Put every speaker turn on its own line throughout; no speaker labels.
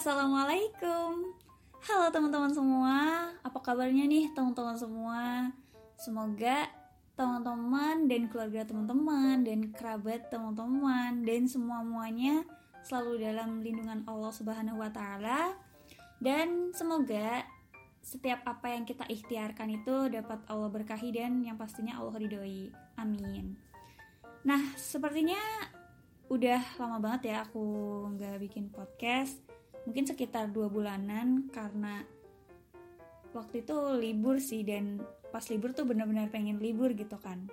Assalamualaikum. Halo teman-teman semua. Apa kabarnya nih teman-teman semua? Semoga teman-teman dan keluarga teman-teman Dan kerabat teman-teman Dan semua-muanya Selalu dalam lindungan Allah Subhanahu wa Ta'ala. Dan semoga setiap apa yang kita ikhtiarkan itu dapat Allah berkahi dan yang pastinya Allah ridhoi. Amin. Nah, sepertinya udah lama banget ya aku nggak bikin podcast mungkin sekitar dua bulanan karena waktu itu libur sih dan pas libur tuh benar-benar pengen libur gitu kan.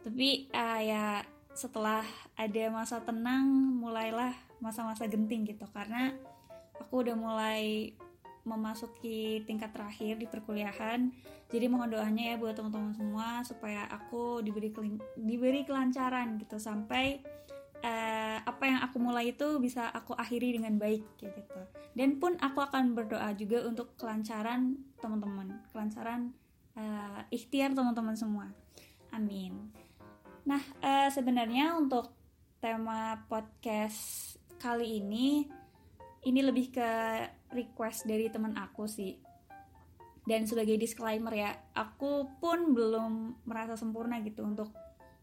Tapi uh, ya setelah ada masa tenang mulailah masa-masa genting gitu. Karena aku udah mulai memasuki tingkat terakhir di perkuliahan. Jadi mohon doanya ya buat teman-teman semua supaya aku diberi diberi kelancaran gitu. Sampai uh, apa yang aku mulai itu bisa aku akhiri dengan baik kayak gitu. Dan pun aku akan berdoa juga untuk kelancaran teman-teman kelancaran uh, ikhtiar teman-teman semua. Amin. Nah uh, sebenarnya untuk tema podcast kali ini ini lebih ke request dari teman aku sih. Dan sebagai disclaimer ya aku pun belum merasa sempurna gitu untuk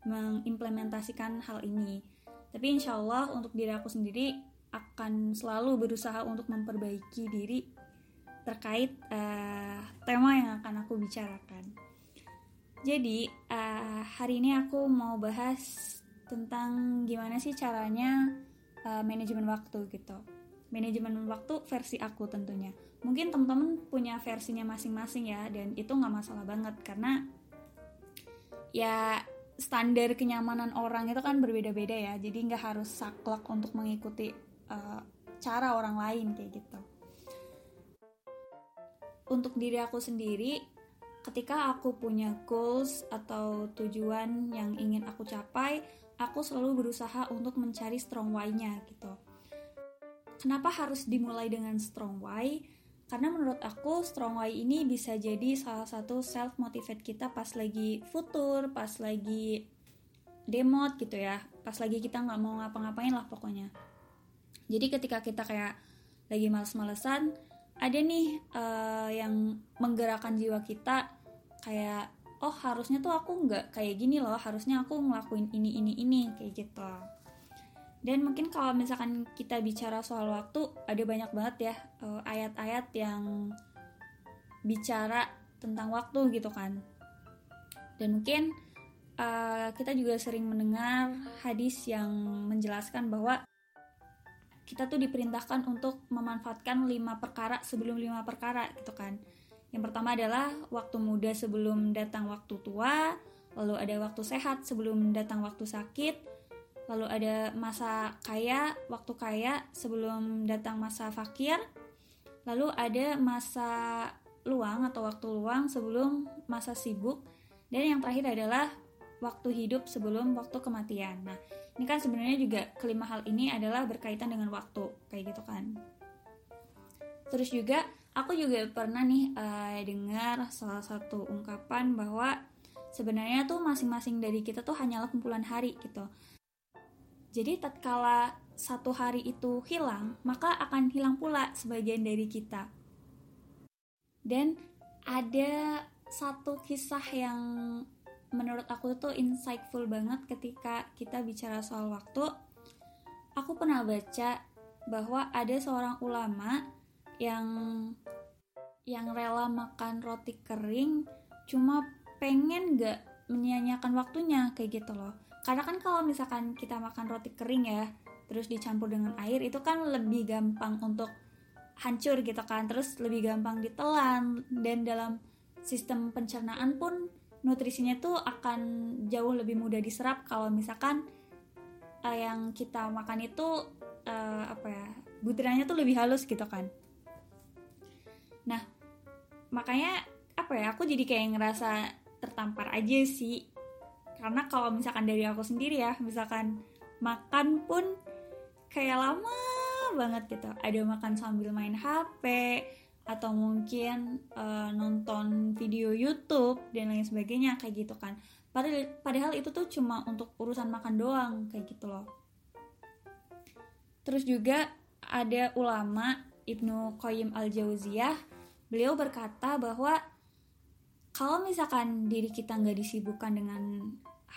mengimplementasikan hal ini tapi insya Allah untuk diri aku sendiri akan selalu berusaha untuk memperbaiki diri terkait uh, tema yang akan aku bicarakan. Jadi uh, hari ini aku mau bahas tentang gimana sih caranya uh, manajemen waktu gitu. Manajemen waktu versi aku tentunya. Mungkin teman-teman punya versinya masing-masing ya dan itu nggak masalah banget karena ya standar kenyamanan orang itu kan berbeda-beda ya. Jadi nggak harus saklek untuk mengikuti uh, cara orang lain kayak gitu. Untuk diri aku sendiri ketika aku punya goals atau tujuan yang ingin aku capai aku selalu berusaha untuk mencari strong why-nya gitu. Kenapa harus dimulai dengan strong why karena menurut aku strong why ini bisa jadi salah satu self motivate kita pas lagi futur pas lagi demot gitu ya. Pas lagi kita nggak mau ngapa-ngapain lah pokoknya. Jadi ketika kita kayak lagi males-malesan ada nih uh, yang menggerakkan jiwa kita kayak oh harusnya tuh aku nggak kayak gini loh harusnya aku ngelakuin ini ini ini kayak gitu dan mungkin kalau misalkan kita bicara soal waktu, ada banyak banget ya eh, ayat-ayat uh, yang bicara tentang waktu gitu kan. Dan mungkin uh, kita juga sering mendengar hadis yang menjelaskan bahwa kita tuh diperintahkan untuk memanfaatkan lima perkara sebelum lima perkara gitu kan. Yang pertama adalah waktu muda sebelum datang waktu tua, lalu ada waktu sehat sebelum datang waktu sakit, lalu ada masa kaya, waktu kaya sebelum datang masa fakir, lalu ada masa luang atau waktu luang sebelum masa sibuk, dan yang terakhir adalah waktu hidup sebelum waktu kematian. Nah, ini kan sebenarnya juga kelima hal ini adalah berkaitan dengan waktu, kayak gitu kan. Terus juga aku juga pernah nih uh, dengar salah satu ungkapan bahwa sebenarnya tuh masing-masing dari kita tuh hanyalah kumpulan hari gitu. Jadi tatkala satu hari itu hilang, maka akan hilang pula sebagian dari kita. Dan ada satu kisah yang menurut aku tuh insightful banget ketika kita bicara soal waktu. Aku pernah baca bahwa ada seorang ulama yang yang rela makan roti kering cuma pengen gak menyia-nyiakan waktunya kayak gitu loh karena kan kalau misalkan kita makan roti kering ya terus dicampur dengan air itu kan lebih gampang untuk hancur gitu kan. Terus lebih gampang ditelan. Dan dalam sistem pencernaan pun nutrisinya tuh akan jauh lebih mudah diserap kalau misalkan uh, yang kita makan itu uh, apa ya butirannya tuh lebih halus gitu kan. Nah makanya apa ya aku jadi kayak ngerasa tertampar aja sih karena kalau misalkan dari aku sendiri ya misalkan makan pun kayak lama banget gitu. Ada makan sambil main HP atau mungkin uh, nonton video YouTube dan lain sebagainya kayak gitu kan. Padahal padahal itu tuh cuma untuk urusan makan doang kayak gitu loh. Terus juga ada ulama Ibnu Qayyim al-Jauziyah beliau berkata bahwa kalau misalkan diri kita nggak disibukkan dengan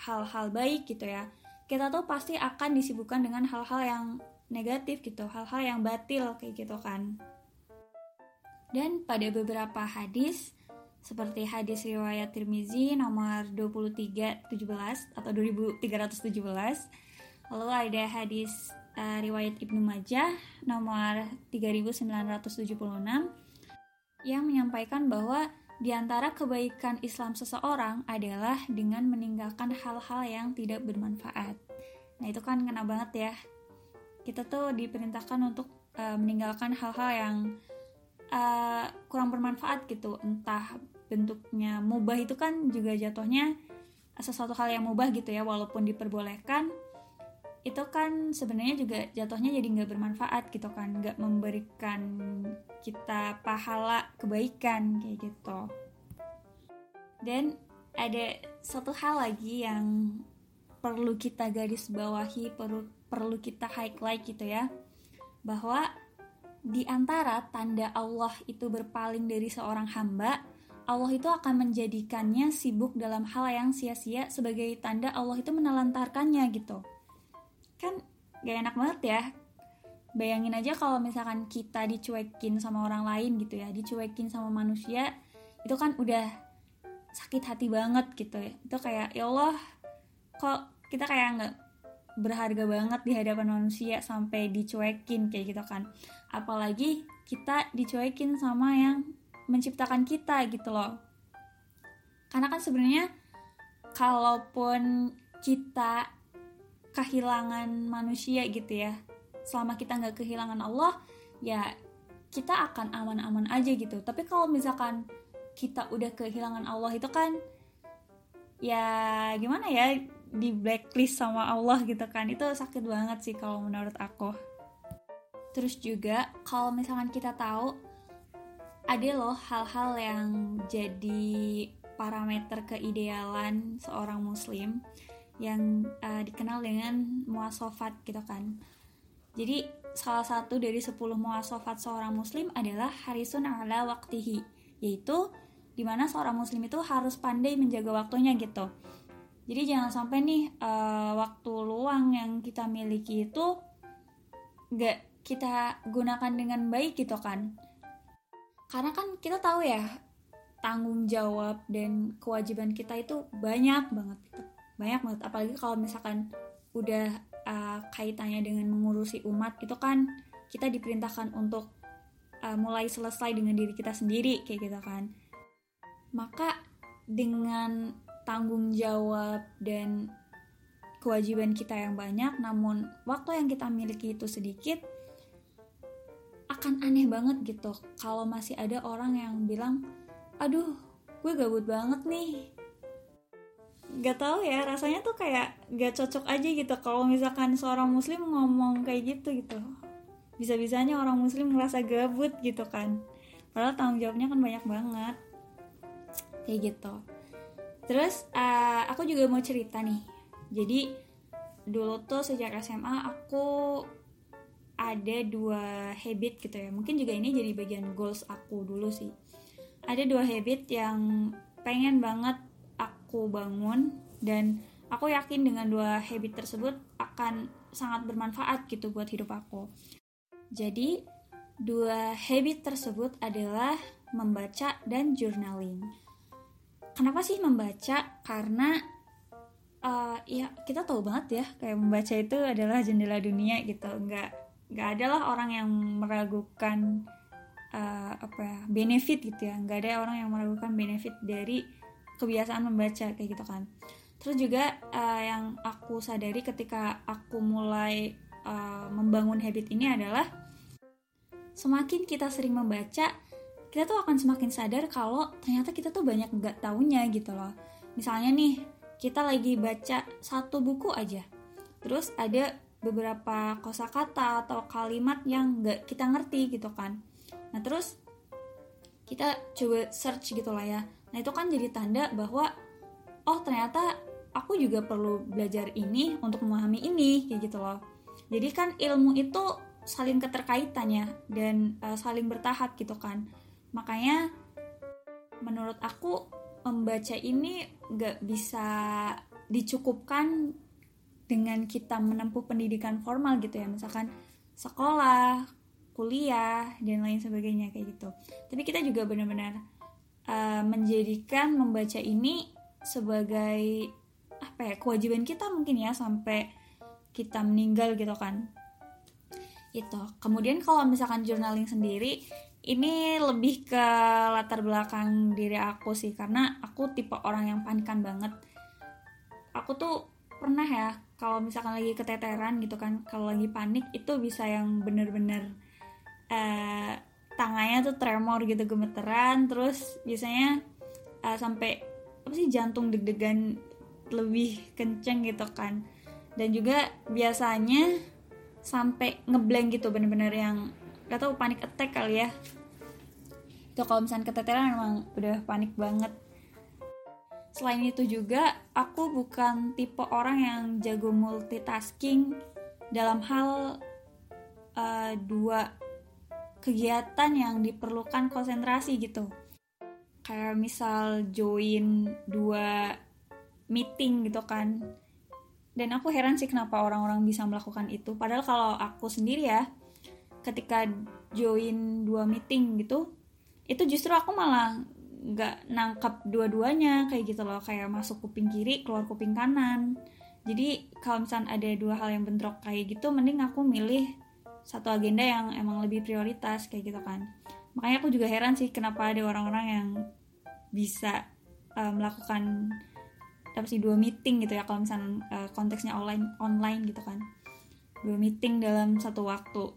hal-hal baik gitu ya. Kita tuh pasti akan disibukkan dengan hal-hal yang negatif gitu hal-hal yang batil kayak gitu kan. Dan pada beberapa hadis seperti hadis riwayat Tirmizi nomor 2317 atau 2317 lalu ada hadis uh, riwayat Ibnu Majah nomor 3976 yang menyampaikan bahwa di antara kebaikan Islam seseorang adalah dengan meninggalkan hal-hal yang tidak bermanfaat. Nah, itu kan kena banget ya. Kita tuh diperintahkan untuk uh, meninggalkan hal-hal yang uh, kurang bermanfaat gitu. Entah bentuknya mubah itu kan juga jatuhnya sesuatu hal yang mubah gitu ya, walaupun diperbolehkan itu kan sebenarnya juga jatuhnya jadi nggak bermanfaat gitu kan nggak memberikan kita pahala kebaikan kayak gitu. Dan ada satu hal lagi yang perlu kita garis bawahi perlu perlu kita highlight gitu ya. Bahwa di antara tanda Allah itu berpaling dari seorang hamba Allah itu akan menjadikannya sibuk dalam hal yang sia-sia sebagai tanda Allah itu menelantarkannya gitu kan gak enak banget ya. Bayangin aja kalau misalkan kita dicuekin sama orang lain gitu ya dicuekin sama manusia itu kan udah sakit hati banget gitu ya. Itu kayak ya Allah kok kita kayak nggak berharga banget di hadapan manusia sampai dicuekin kayak gitu kan. Apalagi kita dicuekin sama yang menciptakan kita gitu loh. Karena kan sebenarnya kalaupun kita kehilangan manusia gitu ya. Selama kita nggak kehilangan Allah ya kita akan aman-aman aja gitu. Tapi kalau misalkan kita udah kehilangan Allah itu kan ya gimana ya di blacklist sama Allah gitu kan. Itu sakit banget sih kalau menurut aku. Terus juga kalau misalkan kita tahu ada loh hal-hal yang jadi parameter keidealan seorang muslim yang uh, dikenal dengan muasofat gitu kan. Jadi salah satu dari 10 muasofat seorang muslim adalah harisun ala waktihi, yaitu di mana seorang muslim itu harus pandai menjaga waktunya gitu. Jadi jangan sampai nih uh, waktu luang yang kita miliki itu gak kita gunakan dengan baik gitu kan. Karena kan kita tahu ya tanggung jawab dan kewajiban kita itu banyak banget gitu banyak banget. Apalagi kalau misalkan udah uh, kaitannya dengan mengurusi umat itu kan kita diperintahkan untuk uh, mulai selesai dengan diri kita sendiri kayak gitu kan. Maka dengan tanggung jawab dan kewajiban kita yang banyak namun waktu yang kita miliki itu sedikit akan aneh banget gitu. Kalau masih ada orang yang bilang aduh gue gabut banget nih gak tau ya rasanya tuh kayak gak cocok aja gitu. Kalau misalkan seorang muslim ngomong kayak gitu gitu bisa-bisanya orang muslim ngerasa gabut gitu kan. Padahal tanggung jawabnya kan banyak banget. Kayak gitu. Terus uh, aku juga mau cerita nih. Jadi dulu tuh sejak SMA aku ada dua habit gitu ya. Mungkin juga ini jadi bagian goals aku dulu sih. Ada dua habit yang pengen banget aku bangun dan aku yakin dengan dua habit tersebut akan sangat bermanfaat gitu buat hidup aku. Jadi, dua habit tersebut adalah membaca dan journaling. Kenapa sih membaca? Karena uh, ya kita tahu banget ya kayak membaca itu adalah jendela dunia gitu. Nggak nggak adalah orang yang meragukan uh, apa ya, benefit gitu ya. Nggak ada orang yang meragukan benefit dari kebiasaan membaca kayak gitu kan. Terus juga uh, yang aku sadari ketika aku mulai uh, membangun habit ini adalah semakin kita sering membaca kita tuh akan semakin sadar kalau ternyata kita tuh banyak nggak taunya gitu loh. Misalnya nih kita lagi baca satu buku aja. Terus ada beberapa kosakata atau kalimat yang nggak kita ngerti gitu kan. Nah terus kita coba search gitu lah ya Nah itu kan jadi tanda bahwa oh ternyata aku juga perlu belajar ini untuk memahami ini kayak gitu loh. Jadi kan ilmu itu saling keterkaitannya dan uh, saling bertahap gitu kan. Makanya menurut aku membaca ini gak bisa dicukupkan dengan kita menempuh pendidikan formal gitu ya. Misalkan sekolah kuliah dan lain sebagainya kayak gitu. Tapi kita juga benar-benar uh, menjadikan membaca ini sebagai apa ya kewajiban kita mungkin ya sampai kita meninggal gitu kan. Itu kemudian kalau misalkan journaling sendiri ini lebih ke latar belakang diri aku sih karena aku tipe orang yang panikan banget. Aku tuh pernah ya kalau misalkan lagi keteteran gitu kan kalau lagi panik itu bisa yang bener-bener uh, tangannya tuh tremor gitu gemeteran. Terus biasanya uh, sampai apa sih jantung deg-degan lebih kenceng gitu kan. Dan juga biasanya sampai ngeblank gitu bener-bener yang gak tau panik attack kali ya. Itu kalau misalnya keteteran emang udah panik banget. Selain itu juga aku bukan tipe orang yang jago multitasking. Dalam hal uh, dua kegiatan yang diperlukan konsentrasi gitu. Kayak misal join dua meeting gitu kan. Dan aku heran sih kenapa orang-orang bisa melakukan itu. Padahal kalau aku sendiri ya ketika join dua meeting gitu itu justru aku malah nggak nangkap dua-duanya kayak gitu loh. Kayak masuk kuping kiri keluar kuping kanan. Jadi kalau misalnya ada dua hal yang bentrok kayak gitu mending aku milih satu agenda yang emang lebih prioritas kayak gitu kan. Makanya aku juga heran sih kenapa ada orang-orang yang bisa uh, melakukan apa sih dua meeting gitu ya kalau misalnya uh, konteksnya online online gitu kan. Dua meeting dalam satu waktu.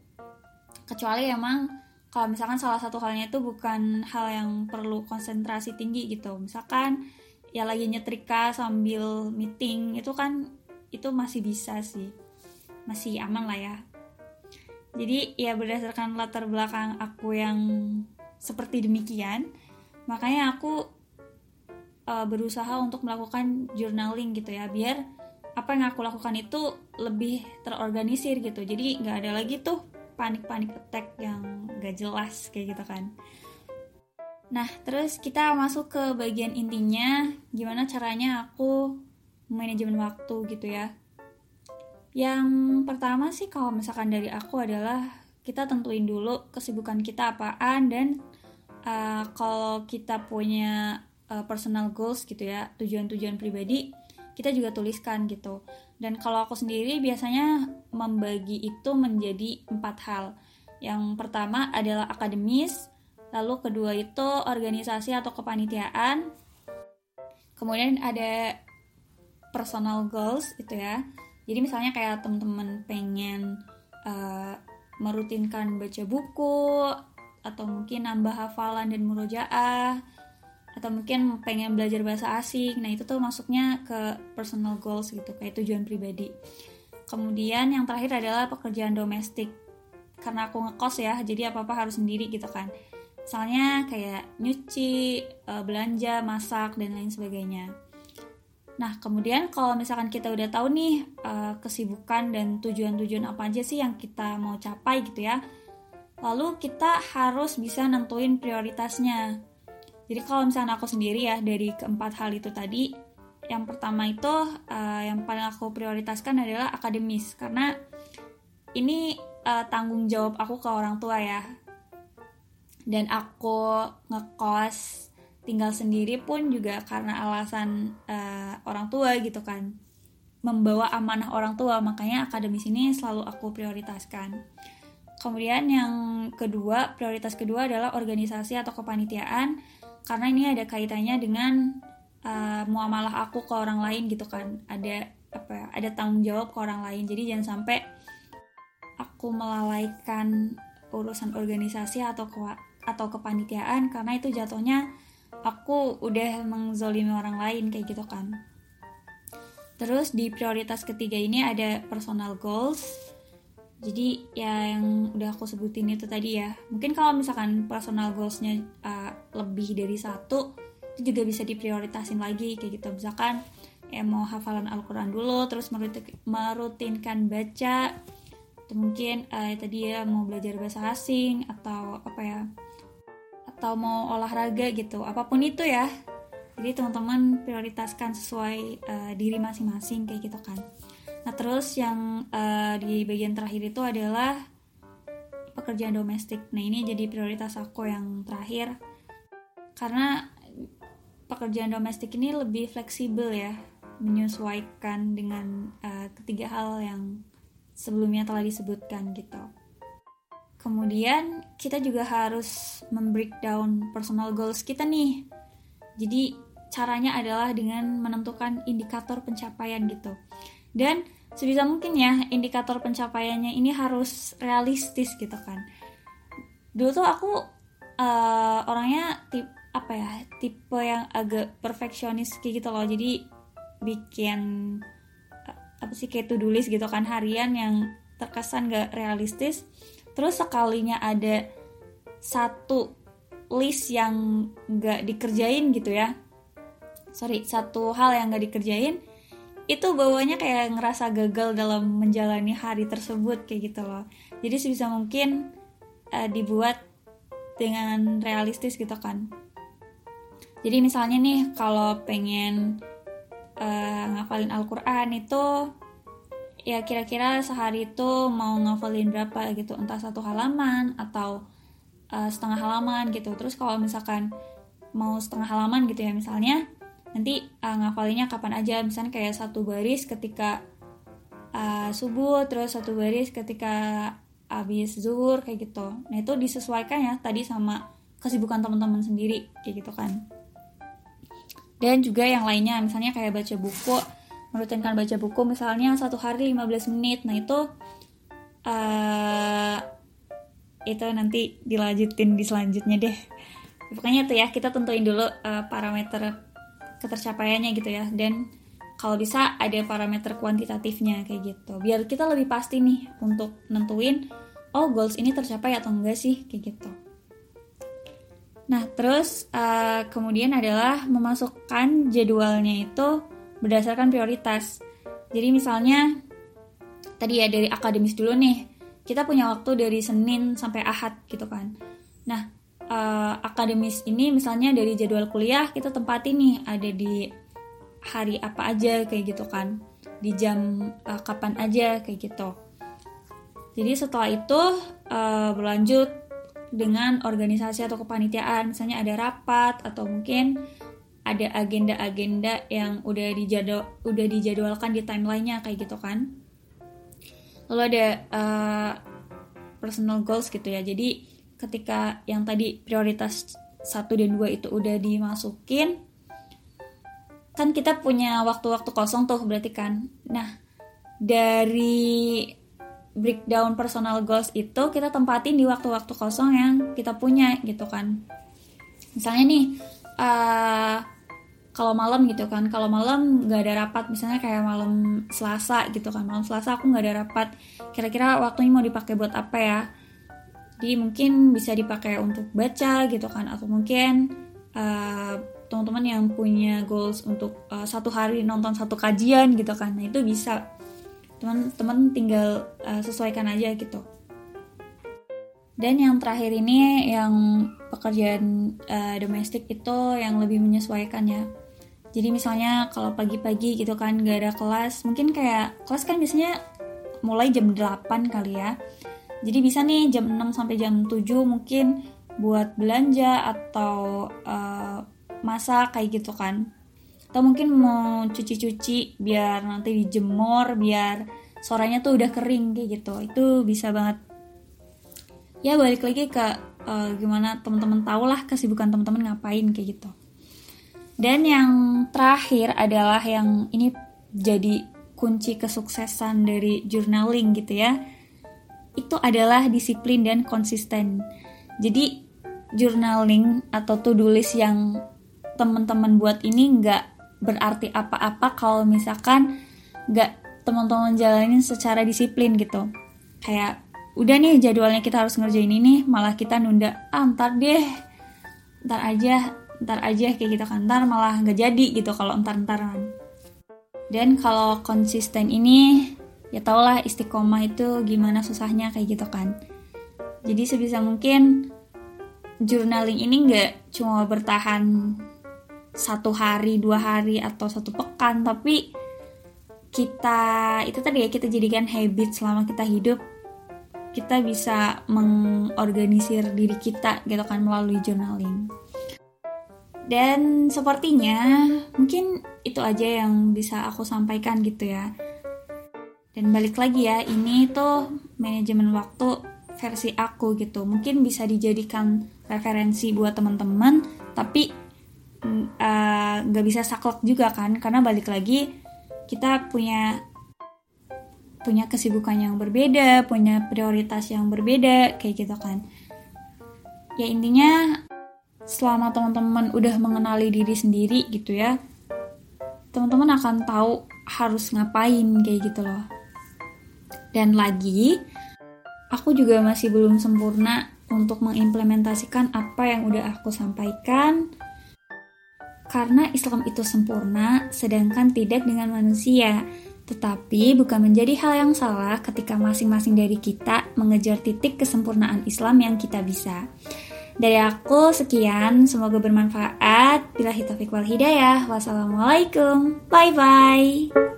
Kecuali emang kalau misalkan salah satu halnya itu bukan hal yang perlu konsentrasi tinggi gitu. Misalkan ya lagi nyetrika sambil meeting itu kan itu masih bisa sih. Masih aman lah ya jadi ya berdasarkan latar belakang aku yang seperti demikian makanya aku uh, berusaha untuk melakukan journaling gitu ya biar apa yang aku lakukan itu lebih terorganisir gitu jadi nggak ada lagi tuh panik-panik attack yang gak jelas kayak gitu kan Nah, terus kita masuk ke bagian intinya, gimana caranya aku manajemen waktu gitu ya. Yang pertama sih kalau misalkan dari aku adalah kita tentuin dulu kesibukan kita apaan dan uh, kalau kita punya uh, personal goals gitu ya, tujuan-tujuan pribadi, kita juga tuliskan gitu. Dan kalau aku sendiri biasanya membagi itu menjadi empat hal. Yang pertama adalah akademis, lalu kedua itu organisasi atau kepanitiaan, kemudian ada personal goals itu ya. Jadi misalnya kayak teman-teman pengen uh, merutinkan baca buku atau mungkin nambah hafalan dan murojaah atau mungkin pengen belajar bahasa asing. Nah itu tuh masuknya ke personal goals gitu kayak tujuan pribadi. Kemudian yang terakhir adalah pekerjaan domestik. Karena aku ngekos ya jadi apa apa harus sendiri gitu kan. Misalnya kayak nyuci eh, belanja masak dan lain sebagainya nah kemudian kalau misalkan kita udah tahu nih eh, kesibukan dan tujuan-tujuan apa aja sih yang kita mau capai gitu ya lalu kita harus bisa nentuin prioritasnya jadi kalau misalnya aku sendiri ya dari keempat hal itu tadi, yang pertama itu uh, yang paling aku prioritaskan adalah akademis karena ini uh, tanggung jawab aku ke orang tua ya. Dan aku ngekos tinggal sendiri pun juga karena alasan uh, orang tua gitu kan. Membawa amanah orang tua makanya akademis ini selalu aku prioritaskan. Kemudian yang kedua prioritas kedua adalah organisasi atau kepanitiaan karena ini ada kaitannya dengan uh, muamalah aku ke orang lain gitu kan. Ada apa ya, ada tanggung jawab ke orang lain. Jadi jangan sampai aku melalaikan urusan organisasi atau ke atau kepanitiaan karena itu jatuhnya aku udah mengzolimi orang lain kayak gitu kan. Terus di prioritas ketiga ini ada personal goals. Jadi ya yang udah aku sebutin itu tadi ya. Mungkin kalau misalkan personal goalsnya uh, lebih dari satu itu juga bisa diprioritasin lagi kayak gitu. Misalkan ya mau hafalan Al-Quran dulu terus merutinkan baca mungkin uh, tadi ya mau belajar bahasa asing atau apa ya atau mau olahraga gitu apa pun itu ya. Jadi teman-teman prioritaskan sesuai uh, diri masing-masing kayak gitu kan. Nah terus yang uh, di bagian terakhir itu adalah pekerjaan domestik. Nah ini jadi prioritas aku yang terakhir. Karena pekerjaan domestik ini lebih fleksibel ya menyesuaikan dengan uh, ketiga hal yang sebelumnya telah disebutkan gitu. Kemudian kita juga harus membreakdown personal goals kita nih. Jadi caranya adalah dengan menentukan indikator pencapaian gitu. Dan sebisa mungkin ya indikator pencapaiannya ini harus realistis gitu kan. Dulu tuh aku uh, orangnya tip apa ya tipe yang agak perfeksionis kayak gitu loh. Jadi bikin apa sih kayak to-do list gitu kan harian yang terkesan gak realistis terus sekalinya ada satu list yang gak dikerjain gitu ya. Sorry satu hal yang gak dikerjain itu bawanya kayak ngerasa gagal dalam menjalani hari tersebut kayak gitu loh. Jadi sebisa mungkin uh, dibuat dengan realistis gitu kan. Jadi misalnya nih kalau pengen uh, ngafalin Al-Quran itu ya kira-kira sehari itu mau ngafalin berapa gitu? Entah satu halaman atau uh, setengah halaman gitu. Terus kalau misalkan mau setengah halaman gitu ya misalnya nanti uh, ngafalinnya kapan aja? Misalnya kayak satu baris ketika uh, subuh terus satu baris ketika habis zuhur kayak gitu. Nah itu disesuaikan ya tadi sama kesibukan teman-teman sendiri kayak gitu kan. Dan juga yang lainnya misalnya kayak baca buku merutinkan baca buku misalnya satu hari 15 menit. Nah itu uh, itu nanti dilanjutin di selanjutnya deh. Pokoknya tuh ya kita tentuin dulu uh, parameter ketercapaiannya gitu ya. Dan kalau bisa ada parameter kuantitatifnya kayak gitu. Biar kita lebih pasti nih untuk nentuin oh goals ini tercapai atau enggak sih kayak gitu. Nah, terus uh, kemudian adalah memasukkan jadwalnya itu berdasarkan prioritas. Jadi misalnya tadi ya dari akademis dulu nih, kita punya waktu dari Senin sampai Ahad gitu kan. Nah, uh, akademis ini misalnya dari jadwal kuliah kita tempatin nih ada di hari apa aja kayak gitu kan, di jam uh, kapan aja kayak gitu. Jadi setelah itu uh, berlanjut dengan organisasi atau kepanitiaan misalnya ada rapat atau mungkin ada agenda-agenda yang udah dijadwal udah dijadwalkan di timelinenya kayak gitu kan. Lalu ada uh, personal goals gitu ya. Jadi ketika yang tadi prioritas satu dan dua itu udah dimasukin kan kita punya waktu-waktu kosong tuh berarti kan. Nah dari breakdown personal goals itu kita tempatin di waktu-waktu kosong yang kita punya gitu kan. Misalnya nih uh, kalau malam gitu kan kalau malam nggak ada rapat misalnya kayak malam Selasa gitu kan malam Selasa aku nggak ada rapat kira-kira waktunya mau dipakai buat apa ya? Jadi mungkin bisa dipakai untuk baca gitu kan atau mungkin uh, teman-teman yang punya goals untuk uh, satu hari nonton satu kajian gitu kan nah itu bisa. Teman-teman tinggal uh, sesuaikan aja gitu. Dan yang terakhir ini yang pekerjaan uh, domestik itu yang lebih menyesuaikan ya jadi misalnya kalau pagi-pagi gitu kan gak ada kelas mungkin kayak kelas kan biasanya mulai jam 8 kali ya. Jadi bisa nih jam 6 sampai jam 7 mungkin buat belanja atau uh, masak kayak gitu kan. Atau mungkin mau cuci-cuci biar nanti dijemur biar sorenya tuh udah kering kayak gitu. Itu bisa banget. Ya balik lagi ke uh, gimana teman-teman tahu lah kesibukan teman-teman ngapain kayak gitu dan yang terakhir adalah yang ini jadi kunci kesuksesan dari journaling gitu ya. Itu adalah disiplin dan konsisten. Jadi journaling atau to-do list yang teman-teman buat ini nggak berarti apa-apa kalau misalkan gak teman-teman jalanin secara disiplin gitu. Kayak udah nih jadwalnya kita harus ngerjain ini malah kita nunda ah deh ntar aja ntar aja kayak gitu kan. Ntar malah nggak jadi gitu kalau ntar ntaran dan kalau konsisten ini ya tau lah istiqomah itu gimana susahnya kayak gitu kan. Jadi sebisa mungkin journaling ini nggak cuma bertahan satu hari dua hari atau satu pekan tapi kita itu tadi ya kita jadikan habit selama kita hidup. Kita bisa mengorganisir diri kita gitu kan melalui journaling dan sepertinya mungkin itu aja yang bisa aku sampaikan gitu ya. Dan balik lagi ya, ini tuh manajemen waktu versi aku gitu. Mungkin bisa dijadikan referensi buat teman-teman, tapi eh, nggak uh, bisa saklek juga kan, karena balik lagi kita punya punya kesibukan yang berbeda, punya prioritas yang berbeda, kayak gitu kan. Ya intinya selama teman-teman udah mengenali diri sendiri gitu ya teman-teman akan tahu harus ngapain kayak gitu loh. Dan lagi aku juga masih belum sempurna untuk mengimplementasikan apa yang udah aku sampaikan. Karena Islam itu sempurna sedangkan tidak dengan manusia. Tetapi bukan menjadi hal yang salah ketika masing-masing dari kita mengejar titik kesempurnaan Islam yang kita bisa. Dari aku sekian, semoga bermanfaat. Bila hitafik wal hidayah. Wassalamualaikum. Bye bye.